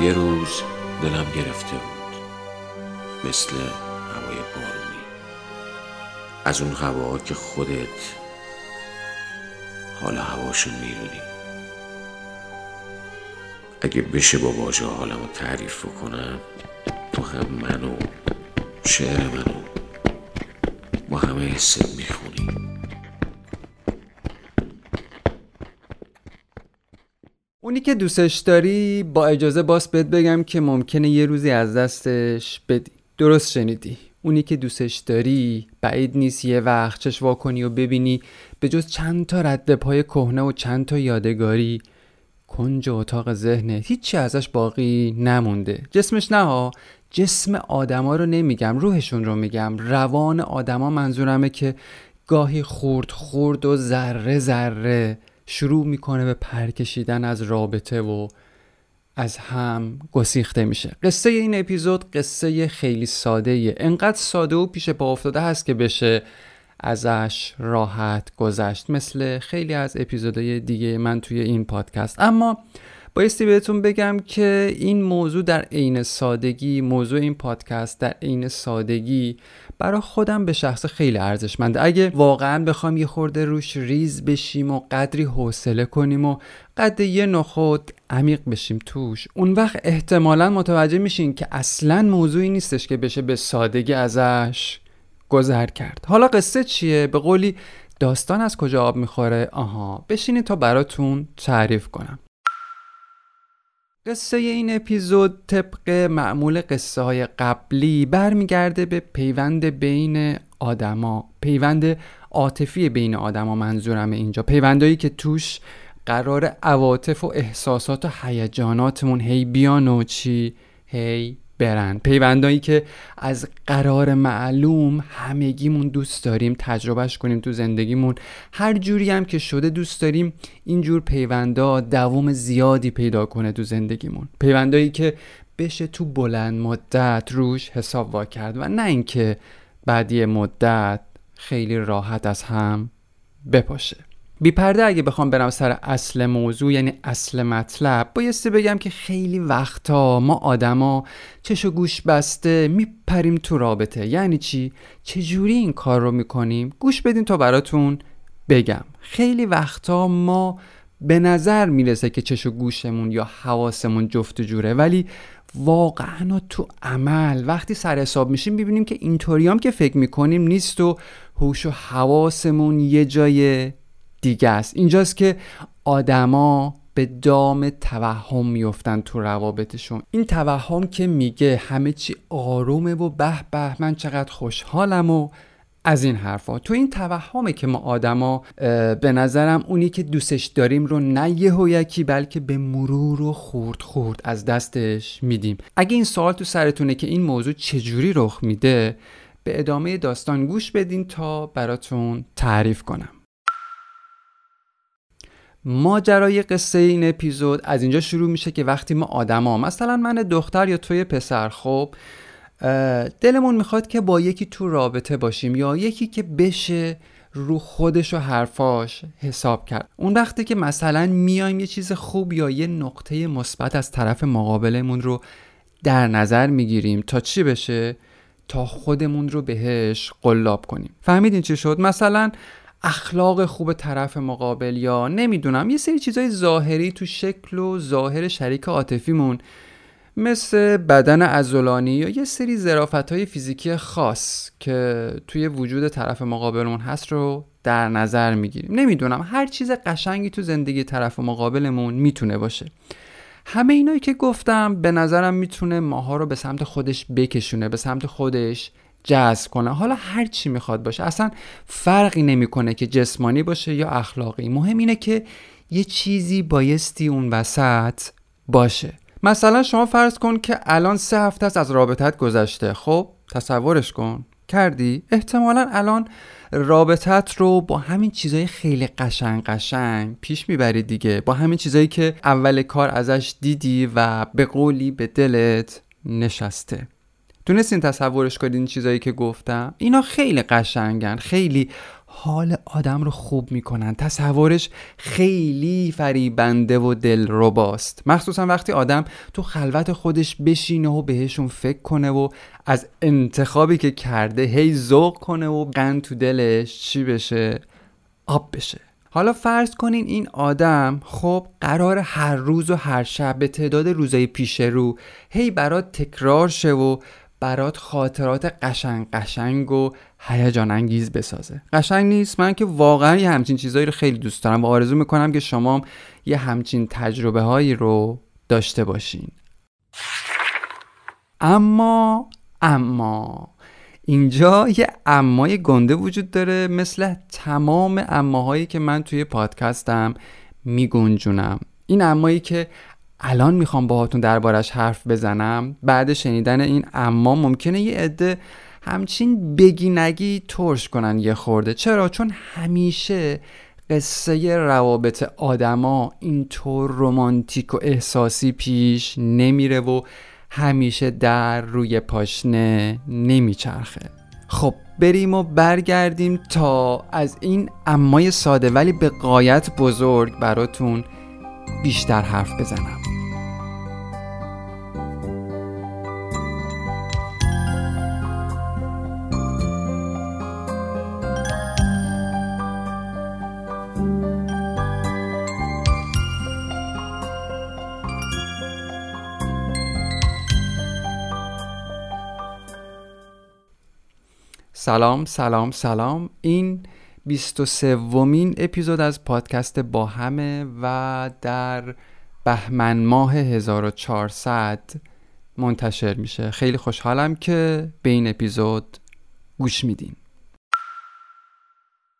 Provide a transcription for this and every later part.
یه روز دلم گرفته بود. مثل هوای بارونی. از اون هوا که خودت حال هواشون می‌دونی. اگه بشه با واژه حالمو تعریف کنم تو هم منو شعر منو با همه حست می‌خونی اونی که دوستش داری با اجازه باس بهت بگم که ممکنه یه روزی از دستش بدی. درست شنیدی. اونی که دوستش داری بعید نیست یه وقت چش کنی و ببینی به جز چند تا رد پای کهنه و چند تا یادگاری. کنج اتاق ذهنه. هیچی ازش باقی نمونده. جسمش نه جسم آدما رو نمیگم. روحشون رو میگم. روان آدما منظورمه که گاهی خورد خورد و ذره ذره شروع می‌کنه به پرکشیدن از رابطه و از هم گسیخته میشه. قصه این اپیزود قصه خیلی ساده ایه. انقدر ساده و پیش پا افتاده هست که بشه ازش راحت گذشت. مثل خیلی از اپیزودهای دیگه من توی این پادکست. اما بایستی بهتون بگم که این موضوع در عین سادگی موضوع این پادکست در عین سادگی برای خودم به شخص خیلی ارزشمنده. اگه واقعا بخوام یه خورده روش ریز بشیم و قدری حوصله کنیم و قد یه نخود عمیق بشیم توش اون وقت احتمالا متوجه میشین که اصلا موضوعی نیستش که بشه به سادگی ازش گذر کرد. حالا قصه چیه؟ به قولی داستان از کجا آب می‌خوره؟ آها بشینید تا براتون تعریف کنم. قصه این اپیزود طبق معمول قصه های قبلی برمیگرده به پیوند بین آدما. پیوند عاطفی بین آدما منظورم اینجا. پیوندایی که توش قرار عواطف و احساسات و هیجاناتمون هی بیان و چی؟ هی برن. پیوندایی که از قرار معلوم همگیمون دوست داریم تجربهش کنیم تو زندگیمون. هر جوری هم که شده دوست داریم اینجور پیوندا دوام زیادی پیدا کنه تو زندگیمون. پیوندایی که بشه تو بلند مدت روش حساب وا کرد و نه اینکه بعدی مدت خیلی راحت از هم بپاشه. بی پرده اگه بخوام برم سر اصل موضوع یعنی اصل مطلب بایستی بگم که خیلی وقتا ما آدما چش و گوش بسته میپریم تو رابطه. یعنی چی؟ چجوری این کار رو می‌کنیم؟ گوش بدین تا براتون بگم. خیلی وقتا ما به نظر می‌رسه که چش و گوشمون یا حواسمون جفت جوره ولی واقعا تو عمل وقتی سر حساب میشیم ببینیم که اینطوری هم که فکر می‌کنیم نیست و هوش و حواسمون یه جای دیگه است. اینجاست که آدما به دام توهم میفتن تو روابطشون. این توهم که میگه همه چی آرومه و به به من چقدر خوشحالم و از این حرفا. تو این توهمه که ما آدما به نظرم اونی که دوستش داریم رو نه یکی بلکه به مرور و خورد خورد از دستش میدیم. اگه این سوال تو سرتونه که این موضوع چجوری رخ میده به ادامه داستان گوش بدین تا براتون تعریف کنم. ماجرای قصه این اپیزود از اینجا شروع میشه که وقتی ما آدما مثلا من دختر یا توی پسر خب دلمون می‌خواد که با یکی تو رابطه باشیم یا یکی که بشه رو خودش و حرفاش حساب کرد. اون وقتی که مثلا میایم یه چیز خوب یا یه نقطه مثبت از طرف مقابلمون رو در نظر می‌گیریم تا چی بشه؟ تا خودمون رو بهش قلاب کنیم. فهمیدین چی شد؟ مثلا اخلاق خوب طرف مقابل یا نمی‌دونم یه سری چیزای ظاهری تو شکل و ظاهر شریک عاطفیمون مثل بدن ازولانی یا یه سری زرافت های فیزیکی خاص که توی وجود طرف مقابلمون هست رو در نظر می‌گیریم. نمی‌دونم هر چیز قشنگی تو زندگی طرف مقابلمون می‌تونه باشه. همه اینایی که گفتم به نظرم می‌تونه ماها رو به سمت خودش بکشونه به سمت خودش جذب کنه. حالا هر چی می‌خواد باشه اصلا فرقی نمی‌کنه که جسمانی باشه یا اخلاقی. مهم اینه که یه چیزی بایستی اون وسط باشه. مثلا شما فرض کن که الان سه هفته است از رابطت گذشته. خب تصورش کن. کردی؟ احتمالا الان رابطت رو با همین چیزای خیلی قشنگ قشنگ پیش می‌بری دیگه. با همین چیزایی که اول کار ازش دیدی و به قولی به دلت نشسته. تونستین تصورش کنین چیزایی که گفتم؟ اینا خیلی قشنگن خیلی حال آدم رو خوب می‌کنن. تصورش خیلی فریبنده و دلرباست. مخصوصا وقتی آدم تو خلوت خودش بشینه و بهشون فکر کنه و از انتخابی که کرده هی ذوق کنه و قند تو دلش چی بشه؟ آب بشه. حالا فرض کنین این آدم خب قرار هر روز و هر شب به تعداد روزای پیش رو هی برات تکرار شه و برات خاطرات قشنگ قشنگ و هیجان انگیز بسازه. قشنگ نیست. من که واقعا یه همچین چیزایی رو خیلی دوست دارم و آرزو می‌کنم که شما یه همچین تجربه هایی رو داشته باشین. اما اما اینجا یه امای گنده وجود داره مثل تمام اماهایی که من توی پادکستم میگنجونم. این امایی که الان می‌خوام باهاتون دربارش حرف بزنم. بعد شنیدن این اما ممکنه یه عده همچین بگی نگی ترش کنن یه خورده. چرا؟ چون همیشه قصه روابط آدما اینطور رمانتیک و احساسی پیش نمیره و همیشه در روی پاشنه نمیچرخه. خب بریم و برگردیم تا از این امای ساده ولی به قایت بزرگ براتون بیشتر حرف بزنم. سلام سلام سلام. این 23 ومین اپیزود از پادکست با همه و در بهمن ماه 1400 منتشر میشه خیلی خوشحالم که به این اپیزود گوش میدین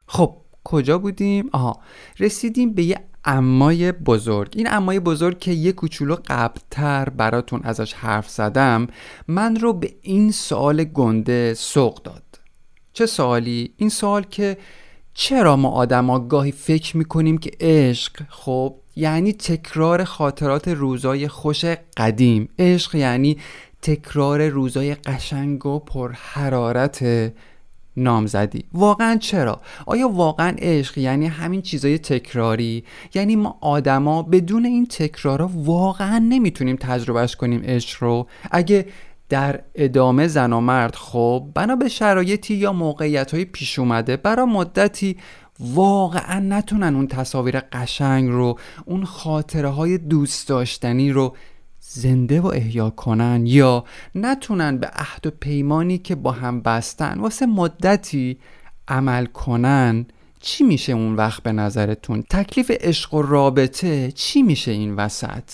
خب کجا بودیم؟ آها رسیدیم به یه امای بزرگ این امای بزرگ که یه کوچولو قبلتر براتون ازش حرف زدم من رو به این سوال گنده سوق داد چه سوالی؟ این سوال که چرا ما آدما گاهی فکر می‌کنیم که عشق خب یعنی تکرار خاطرات روزای خوش قدیم. عشق یعنی تکرار روزای قشنگ و پرحرارت نامزدی. واقعا چرا؟ آیا واقعا عشق یعنی همین چیزای تکراری؟ یعنی ما آدما بدون این تکرارا واقعا نمی‌تونیم تجربهش کنیم عشق رو؟ اگه در ادامه زن و مرد خب بنا به شرایطی یا موقعیت های پیش اومده برای مدتی واقعا نتونن اون تصاویر قشنگ رو اون خاطره های دوست داشتنی رو زنده و احیا کنن یا نتونن به عهد و پیمانی که با هم بستن واسه مدتی عمل کنن چی میشه اون وقت به نظرتون؟ تکلیف عشق و رابطه چی میشه این وسط؟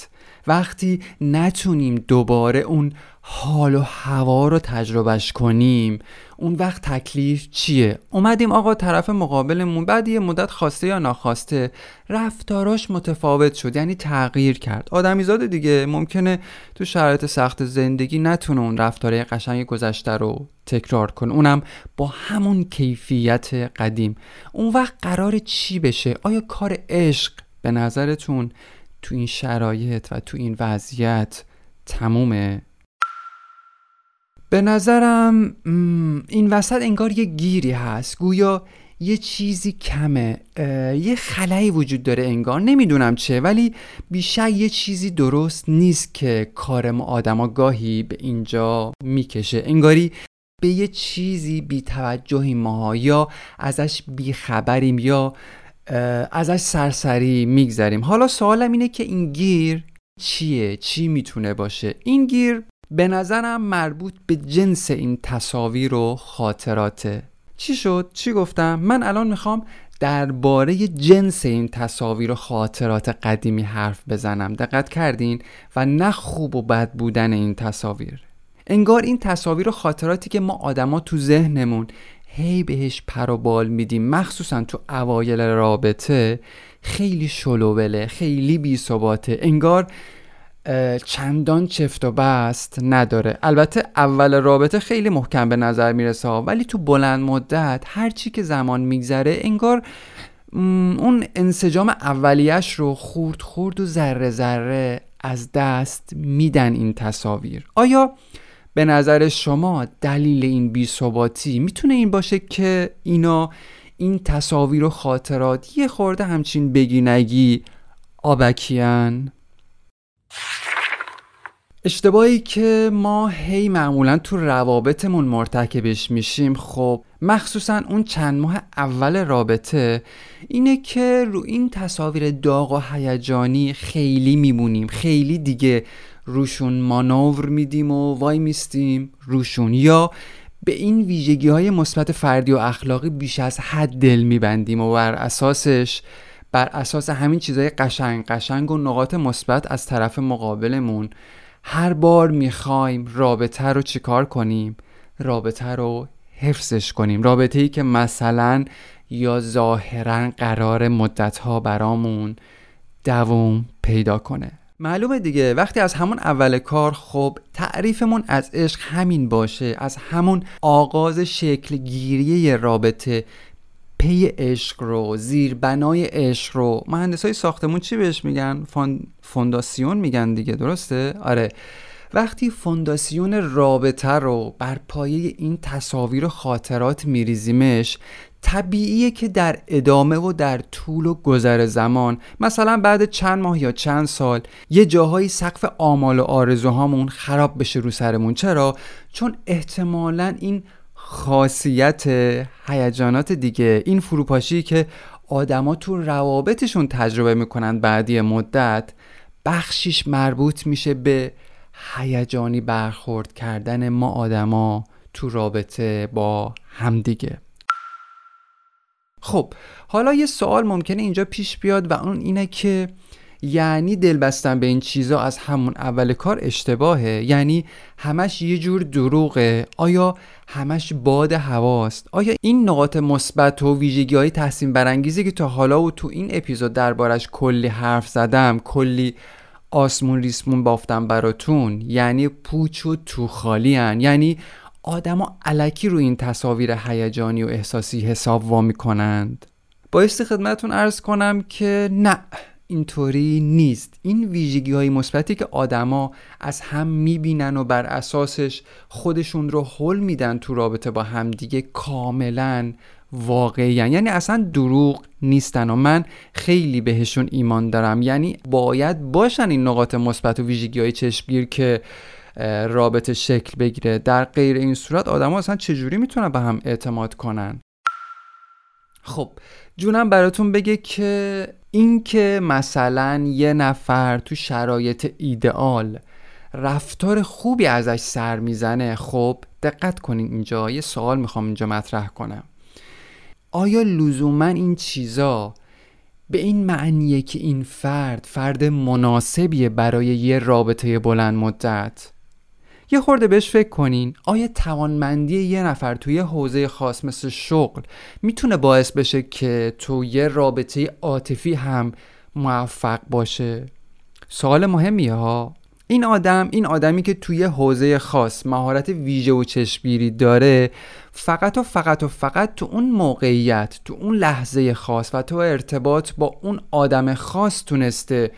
وقتی نتونیم دوباره اون حال و هوا رو تجربهش کنیم اون وقت تکلیف چیه؟ اومدیم آقا طرف مقابلمون بعد یه مدت خواسته یا ناخواسته رفتاراش متفاوت شد یعنی تغییر کرد. آدمیزاد دیگه ممکنه تو شرایط سخت زندگی نتونه اون رفتاره قشنگ گذشته رو تکرار کنه. اونم با همون کیفیت قدیم. اون وقت قرار چی بشه؟ آیا کار عشق به نظرتون تو این شرایط و تو این وضعیت تمومه؟ به نظرم این وسط انگار یه گیری هست. گویا یه چیزی کمه. یه خلایی وجود داره انگار. نمی‌دونم چه ولی بیشتر یه چیزی درست نیست که کار ما آدما گاهی به اینجا می‌کشه. انگاری به یه چیزی بی توجهی ما یا ازش بی خبریم یا ازش سرسری میگذریم. حالا سوالم اینه که این گیر چیه؟ چی می‌تونه باشه؟ این گیر به نظرم مربوط به جنس این تصاویر و خاطراته. چی شد؟ چی گفتم؟ من الان می‌خوام درباره جنس این تصاویر و خاطرات قدیمی حرف بزنم. دقت کردین؟ و نه خوب و بد بودن این تصاویر. انگار این تصاویر و خاطراتی که ما آدما تو ذهنمون هی بهش پر و بال میدیم. مخصوصا تو اوایل رابطه خیلی شلووله خیلی بی انگار چندان چفت و بست نداره. البته اول رابطه خیلی محکم به نظر می‌رسه ولی تو بلند مدت هرچی که زمان میگذره انگار اون انسجام اولیش رو خورد خورد و ذره ذره از دست میدن این تصاویر. آیا به نظر شما دلیل این بیثباتی می‌تونه این باشه که اینا این تصاویر و خاطرات یه خورده همچین بگی نگی آبکیان اشتباهی که ما هی معمولا تو روابطمون مرتکبش میشیم خب مخصوصا اون چند ماه اول رابطه اینه که رو این تصاویر داغ و هیجانی خیلی میمونیم. خیلی دیگه روشون مانور میدیم و وای میستیم روشون. یا به این ویژگی های مثبت فردی و اخلاقی بیش از حد دل میبندیم و بر اساسش بر اساس همین چیزای قشنگ قشنگ و نقاط مثبت از طرف مقابلمون. هر بار می‌خوایم رابطه رو چیکار کنیم؟ رابطه رو حفظش کنیم. رابطه ای که مثلا یا ظاهرا قرار مدت ها برامون دووم پیدا کنه. معلومه دیگه وقتی از همون اول کار خب تعریفمون از عشق همین باشه از همون آغاز شکل گیری رابطه پی عشق رو زیربنای عشق رو. مهندس های ساختمون چی بهش میگن؟ فونداسیون میگن دیگه درسته؟ آره. وقتی فونداسیون رابطه رو بر پایه این تصاویر و خاطرات میریزیمش طبیعیه که در ادامه و در طول و گذر زمان مثلا بعد چند ماه یا چند سال یه جاهایی سقف آمال و آرزوهامون خراب بشه رو سرمون چرا؟ چون احتمالا این خاصیت هیجانات دیگه این فروپاشی که آدما تو روابطشون تجربه می‌کنن بعدی مدت بخشیش مربوط میشه به هیجانی برخورد کردن ما آدما تو رابطه با همدیگه خب حالا یه سوال ممکنه اینجا پیش بیاد و اون اینه که یعنی دل بستن به این چیزا از همون اول کار اشتباهه؟ یعنی همش یه جور دروغه؟ آیا همش باد هواست؟ آیا این نقاط مثبت و ویژگی های تحسین برانگیزی که تا حالا و تو این اپیزود دربارش کلی حرف زدم کلی آسمون ریسمون بافتم براتون یعنی پوچ و تو خالی هن. یعنی آدما علکی رو این تصاویر هیجانی و احساسی حساب وا می‌کنند. بایستی خدمتون ارز کنم که نه اینطوری نیست. این ویژگی های مثبتی که آدما از هم می‌بینن و بر اساسش خودشون رو حل میدن تو رابطه با همدیگه کاملا واقعی یعنی اصلا دروغ نیستن و من خیلی بهشون ایمان دارم. یعنی باید باشن این نقاط مثبت و ویژگی های چشمگیر که رابطه شکل بگیره. در غیر این صورت آدما اصلا چجوری می‌تونن به هم اعتماد کنن؟ خب جونم براتون بگه که اینکه مثلا یه نفر تو شرایط ایدئال رفتار خوبی ازش سر می‌زنه خب دقت کنین اینجا. یه سوال می‌خوام اینجا مطرح کنم. آیا لزوما این چیزا به این معنیه که این فرد فرد مناسبیه برای یه رابطه بلند مدت؟ یه خورده بهش فکر کنین. آیا توانمندی یه نفر توی حوزه خاص مثل شغل می‌تونه باعث بشه که تو یه رابطه عاطفی هم موفق باشه؟ سوال مهمیه ها. این آدم این آدمی که توی حوزه خاص مهارت ویژه و چشمگیری داره فقط و فقط و فقط تو اون موقعیت تو اون لحظه خاص و تو ارتباط با اون آدم خاص تونسته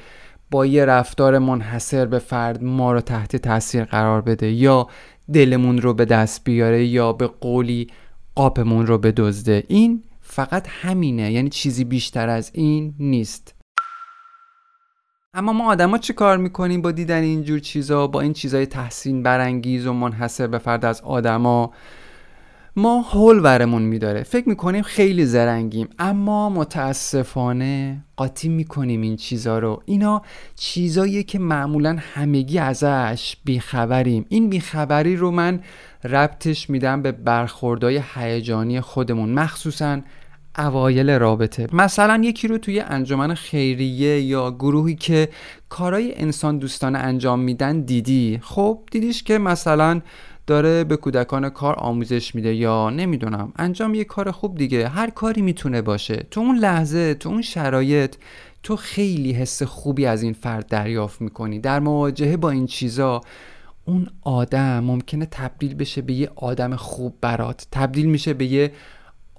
با یه رفتار منحصر به فرد ما رو تحت تاثیر قرار بده یا دلمون رو به دست بیاره یا به قولی قاپمون رو بدزده. این فقط همینه یعنی چیزی بیشتر از این نیست. اما ما آدما چی کار می‌کنیم با دیدن اینجور چیزا با این چیزای تحسین برانگیز و منحصر به فرد از آدما؟ ما حول ورمون میداره. فکر می‌کنیم خیلی زرنگیم. اما متاسفانه قاطی می‌کنیم این چیزا رو. اینا چیزایی که معمولا همگی ازش بیخبریم. این بیخبری رو من ربطش میدم به برخوردهای هیجانی خودمون. مخصوصا اوایل رابطه. مثلا یکی رو توی انجمن خیریه یا گروهی که کارای انسان دوستانه انجام میدن دیدی. خب دیدیش که مثلا داره به کودکان کار آموزش میده یا نمی‌دونم انجام یه کار خوب دیگه هر کاری می‌تونه باشه. تو اون لحظه تو اون شرایط تو خیلی حس خوبی از این فرد دریافت می‌کنی. در مواجهه با این چیزا اون آدم ممکنه تبدیل بشه به یه آدم خوب برات. تبدیل میشه به یه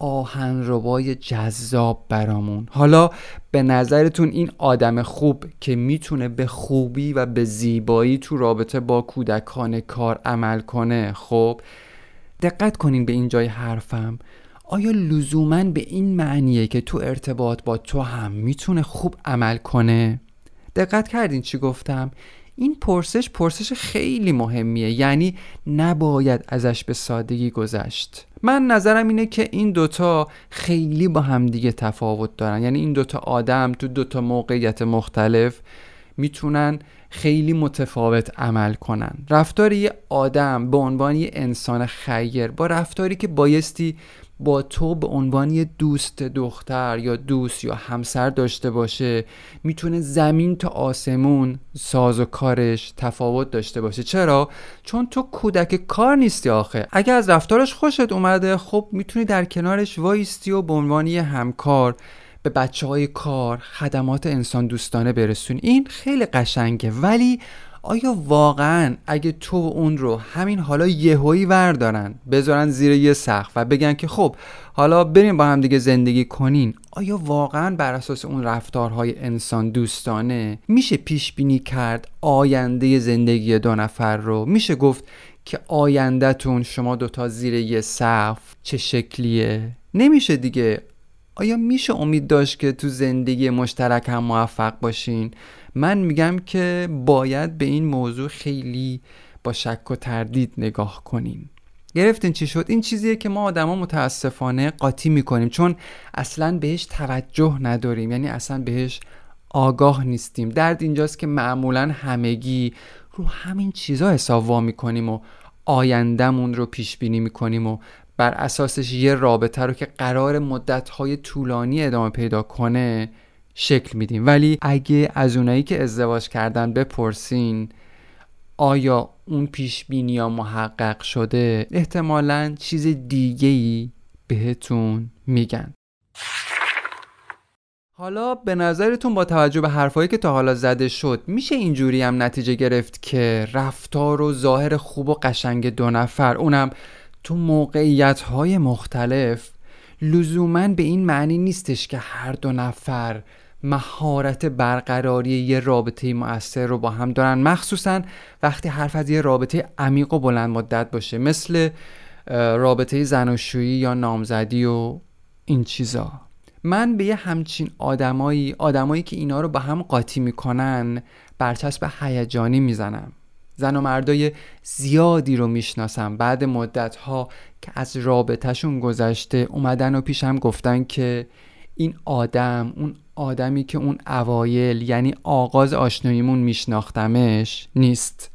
آهنربای جذاب برامون حالا به نظرتون این آدم خوب که می‌تونه به خوبی و به زیبایی تو رابطه با کودکان کار عمل کنه خب دقت کنین به این جای حرفم آیا لزوما به این معنیه که تو ارتباط با تو هم می‌تونه خوب عمل کنه؟ دقت کردین چی گفتم؟ این پرسش پرسش خیلی مهمیه. یعنی نباید ازش به سادگی گذشت. من نظرم اینه که این دوتا خیلی با همدیگه تفاوت دارن. یعنی این دوتا آدم تو دوتا موقعیت مختلف می‌تونن خیلی متفاوت عمل کنن. رفتار یه آدم به عنوان یه انسان خیر با رفتاری که بایستی با تو به عنوان یه دوست دختر یا دوست یا همسر داشته باشه می‌تونه زمین تا آسمون ساز و کارش تفاوت داشته باشه. چرا؟ چون تو کودک کار نیستی آخه. اگه از رفتارش خوشت اومده خب می‌تونی در کنارش وایستی و به عنوان یه همکار به بچه های کار خدمات انسان دوستانه برسونی این خیلی قشنگه. ولی آیا واقعا اگه تو اون رو همین حالا یهویی وردارن بذارن زیر یه سقف و بگن که خب حالا بریم با هم دیگه زندگی کنین آیا واقعا بر اساس اون رفتارهای انسان دوستانه میشه پیش بینی کرد آینده زندگی دو نفر رو؟ میشه گفت که آیندهتون شما دوتا زیر یه سقف چه شکلیه؟ نمیشه دیگه آیا میشه امید داشت که تو زندگی مشترک هم موفق باشین؟ من میگم که باید به این موضوع خیلی با شک و تردید نگاه کنیم گرفتین چی شد؟ این چیزیه که ما آدما متاسفانه قاطی می‌کنیم چون اصلا بهش توجه نداریم یعنی اصلا بهش آگاه نیستیم. درد اینجاست که معمولا همگی رو همین چیزا حساب وا می‌کنیم و آیندهمون رو پیش بینی می‌کنیم و بر اساسش یه رابطه رو که قرار مدتهای طولانی ادامه پیدا کنه شکل میدیم. ولی اگه از اونایی که ازدواج کردن بپرسین آیا اون پیش بینی محقق شده؟ احتمالا چیز دیگه ای بهتون میگن. حالا به نظرتون با توجه به حرفایی که تا حالا زده شد میشه اینجوری هم نتیجه گرفت که رفتار و ظاهر خوب و قشنگ دو نفر اونم تو موقعیت های مختلف لزوما به این معنی نیستش که هر دو نفر مهارت برقراری یه رابطه مؤثر رو با هم دارن. مخصوصا وقتی حرف از یه رابطه عمیق و بلند مدت باشه مثل رابطه زناشویی یا نامزدی و این چیزا. من به یه همچین آدمایی آدمایی که اینا رو با هم قاطی می‌کنن برچسب هیجانی می‌زنم. زن و مردای زیادی رو می‌شناسم. بعد مدت ها که از رابطهشون گذشته اومدن و پیشم گفتن که این آدم اون آدمی که اون اوایل یعنی آغاز آشناییمون میشناختمش نیست.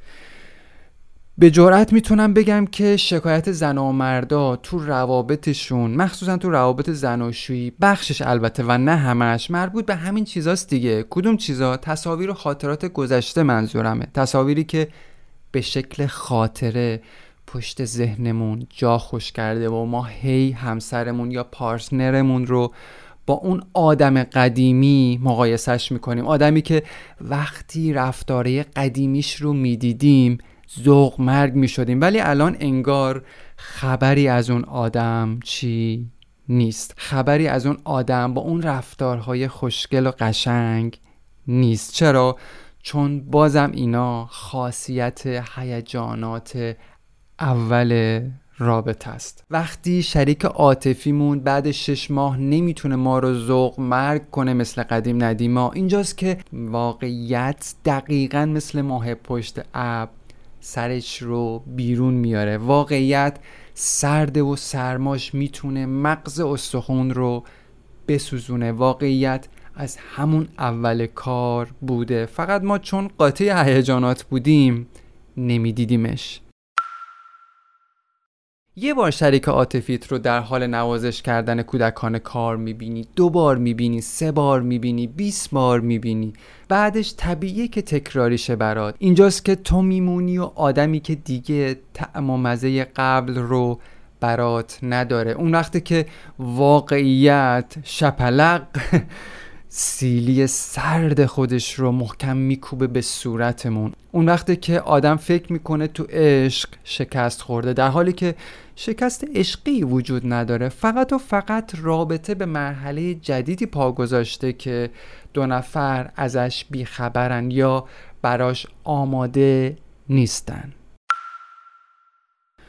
به جرأت می‌تونم بگم که شکایت زن و مردا تو روابطشون مخصوصا تو روابط زناشویی بخشش البته و نه همش مربوط به همین چیزاست دیگه. کدوم چیزا؟ تصاویر و خاطرات گذشته منظورمه. تصاویری که به شکل خاطره پشت ذهنمون جا خوش کرده و ما هی همسرمون یا پارتنرمون رو با اون آدم قدیمی مقایسش می‌کنیم. آدمی که وقتی رفتاره قدیمیش رو می‌دیدیم ذوق مرگ می‌شدیم. ولی الان انگار خبری از اون آدم چی نیست. خبری از اون آدم با اون رفتارهای خوشگل و قشنگ نیست. چرا؟ چون بازم اینا خاصیت هیجانات اول رابطه است. وقتی شریک عاطفیمون بعد شش ماه نمی‌تونه ما رو ذوق مرگ کنه مثل قدیم ندیما اینجاست که واقعیت دقیقا مثل ماه پشت اب سرش رو بیرون میاره. واقعیت سرد و سرماش می‌تونه مغز استخون رو بسوزونه. واقعیت از همون اول کار بوده. فقط ما چون قاطع هیجانات بودیم نمیدیدیمش. یه بار شریک عاطفیت رو در حال نوازش کردن کودکان کار می‌بینی دو بار می‌بینی سه بار می‌بینی 20 بار می‌بینی. بعدش طبیعیه که تکراریشه برات. اینجاست که تو میمونی و آدمی که دیگه طعم و مزه قبل رو برات نداره. اون وقتی که واقعیت شپلق سیلی سرد خودش رو محکم میکوبه به صورتمون. اون وقتی که آدم فکر می‌کنه تو عشق شکست خورده در حالی که شکست عشقی وجود نداره فقط و فقط رابطه به مرحله جدیدی پا گذاشته که دو نفر ازش بیخبرن یا براش آماده نیستن.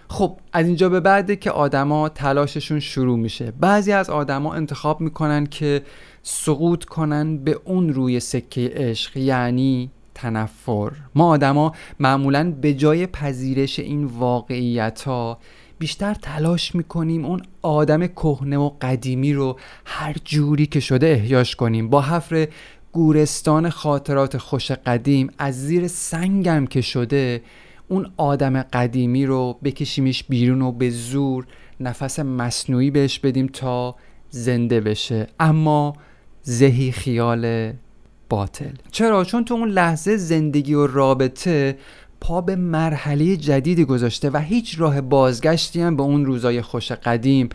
خب از اینجا به بعده که آدما تلاششون شروع میشه. بعضی از آدما انتخاب می‌کنن که سقوط کنن به اون روی سکه عشق یعنی تنفر. ما آدما معمولا به جای پذیرش این واقعیت ها بیشتر تلاش می‌کنیم اون آدم کهنه و قدیمی رو هر جوری که شده احیاش کنیم. با حفر گورستان خاطرات خوش قدیم از زیر سنگم که شده اون آدم قدیمی رو بکشیمش بیرون و به زور نفس مصنوعی بهش بدیم تا زنده بشه. اما زهی خیال باطل. چرا؟ چون تو اون لحظه زندگی و رابطه پا به مرحله جدیدی گذاشته و هیچ راه بازگشتی هم به اون روزای خوش قدیم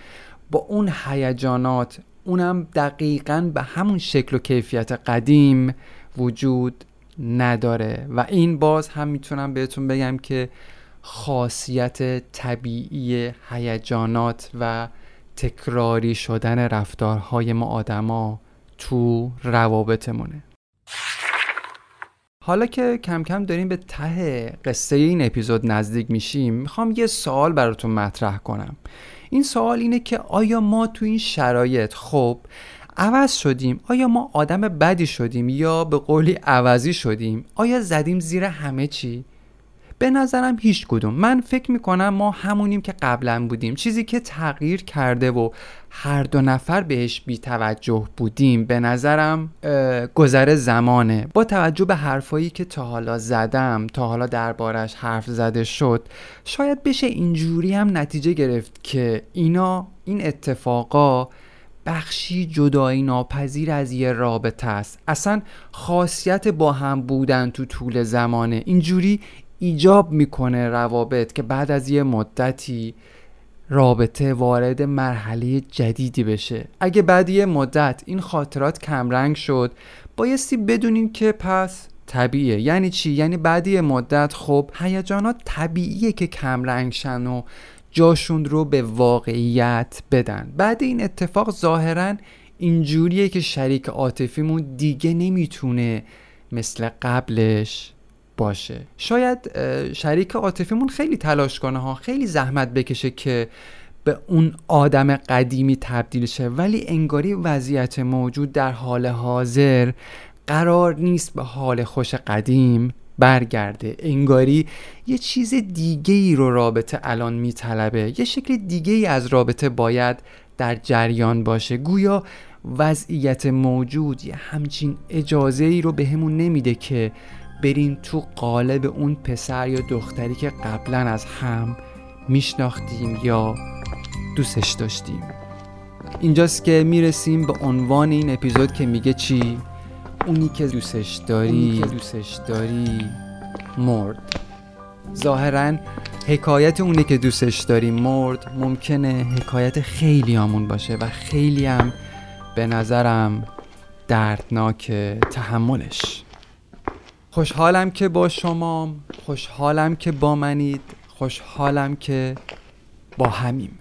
با اون هیجانات اونم دقیقا به همون شکل و کیفیت قدیم وجود نداره. و این باز هم می‌تونم بهتون بگم که خاصیت طبیعی هیجانات و تکراری شدن رفتارهای ما آدما تو روابطمونه. حالا که کم کم داریم به ته قصه این اپیزود نزدیک میشیم می‌خوام یه سوال براتون مطرح کنم. این سوال اینه که آیا ما تو این شرایط خب عوض شدیم؟ آیا ما آدم بدی شدیم یا به قولی عوضی شدیم؟ آیا زدیم زیر همه چی؟ به نظرم هیچ کدوم. من فکر می‌کنم ما همونیم که قبلا بودیم. چیزی که تغییر کرده و هر دو نفر بهش بی توجه بودیم به نظرم گذر زمانه. با توجه به حرفایی که تا حالا زدم تا حالا دربارش حرف زده شد شاید بشه اینجوری هم نتیجه گرفت که اینا این اتفاقا بخشی جدایی ناپذیر از یه رابطه است. اصلا خاصیت با هم بودن تو طول زمانه اینجوری ایجاب می‌کنه روابط که بعد از یه مدتی رابطه وارد مرحله جدیدی بشه. اگه بعد یه مدت این خاطرات کمرنگ شد بایستی بدونیم که پس طبیعیه. یعنی چی؟ یعنی بعد یه مدت خب هیجانات طبیعیه که کمرنگ شن و جاشون رو به واقعیت بدن. بعد این اتفاق ظاهرا اینجوریه که شریک عاطفیمون دیگه نمی‌تونه مثل قبلش باشه. شاید شریک عاطفیمون خیلی تلاش کنه ها خیلی زحمت بکشه که به اون آدم قدیمی تبدیل شه. ولی انگاری وضعیت موجود در حال حاضر قرار نیست به حال خوش قدیم برگرده. انگاری یه چیز دیگه ای رو رابطه الان میطلبه. یه شکل دیگه ای از رابطه باید در جریان باشه. گویا وضعیت موجود یه همچین اجازه ای رو به نمیده که بریم تو قالب اون پسر یا دختری که قبلا از هم میشناختیم یا دوستش داشتیم. اینجاست که می‌رسیم به عنوان این اپیزود که میگه چی؟ اونی که دوستش داری که دوستش داری مرد. ظاهرا حکایت اونی که دوستش داری مرد ممکنه حکایت خیلی همون باشه و خیلی هم به نظرم دردناک تحملش. خوشحالم که با شما خوشحالم که با منید خوشحالم که با همیم.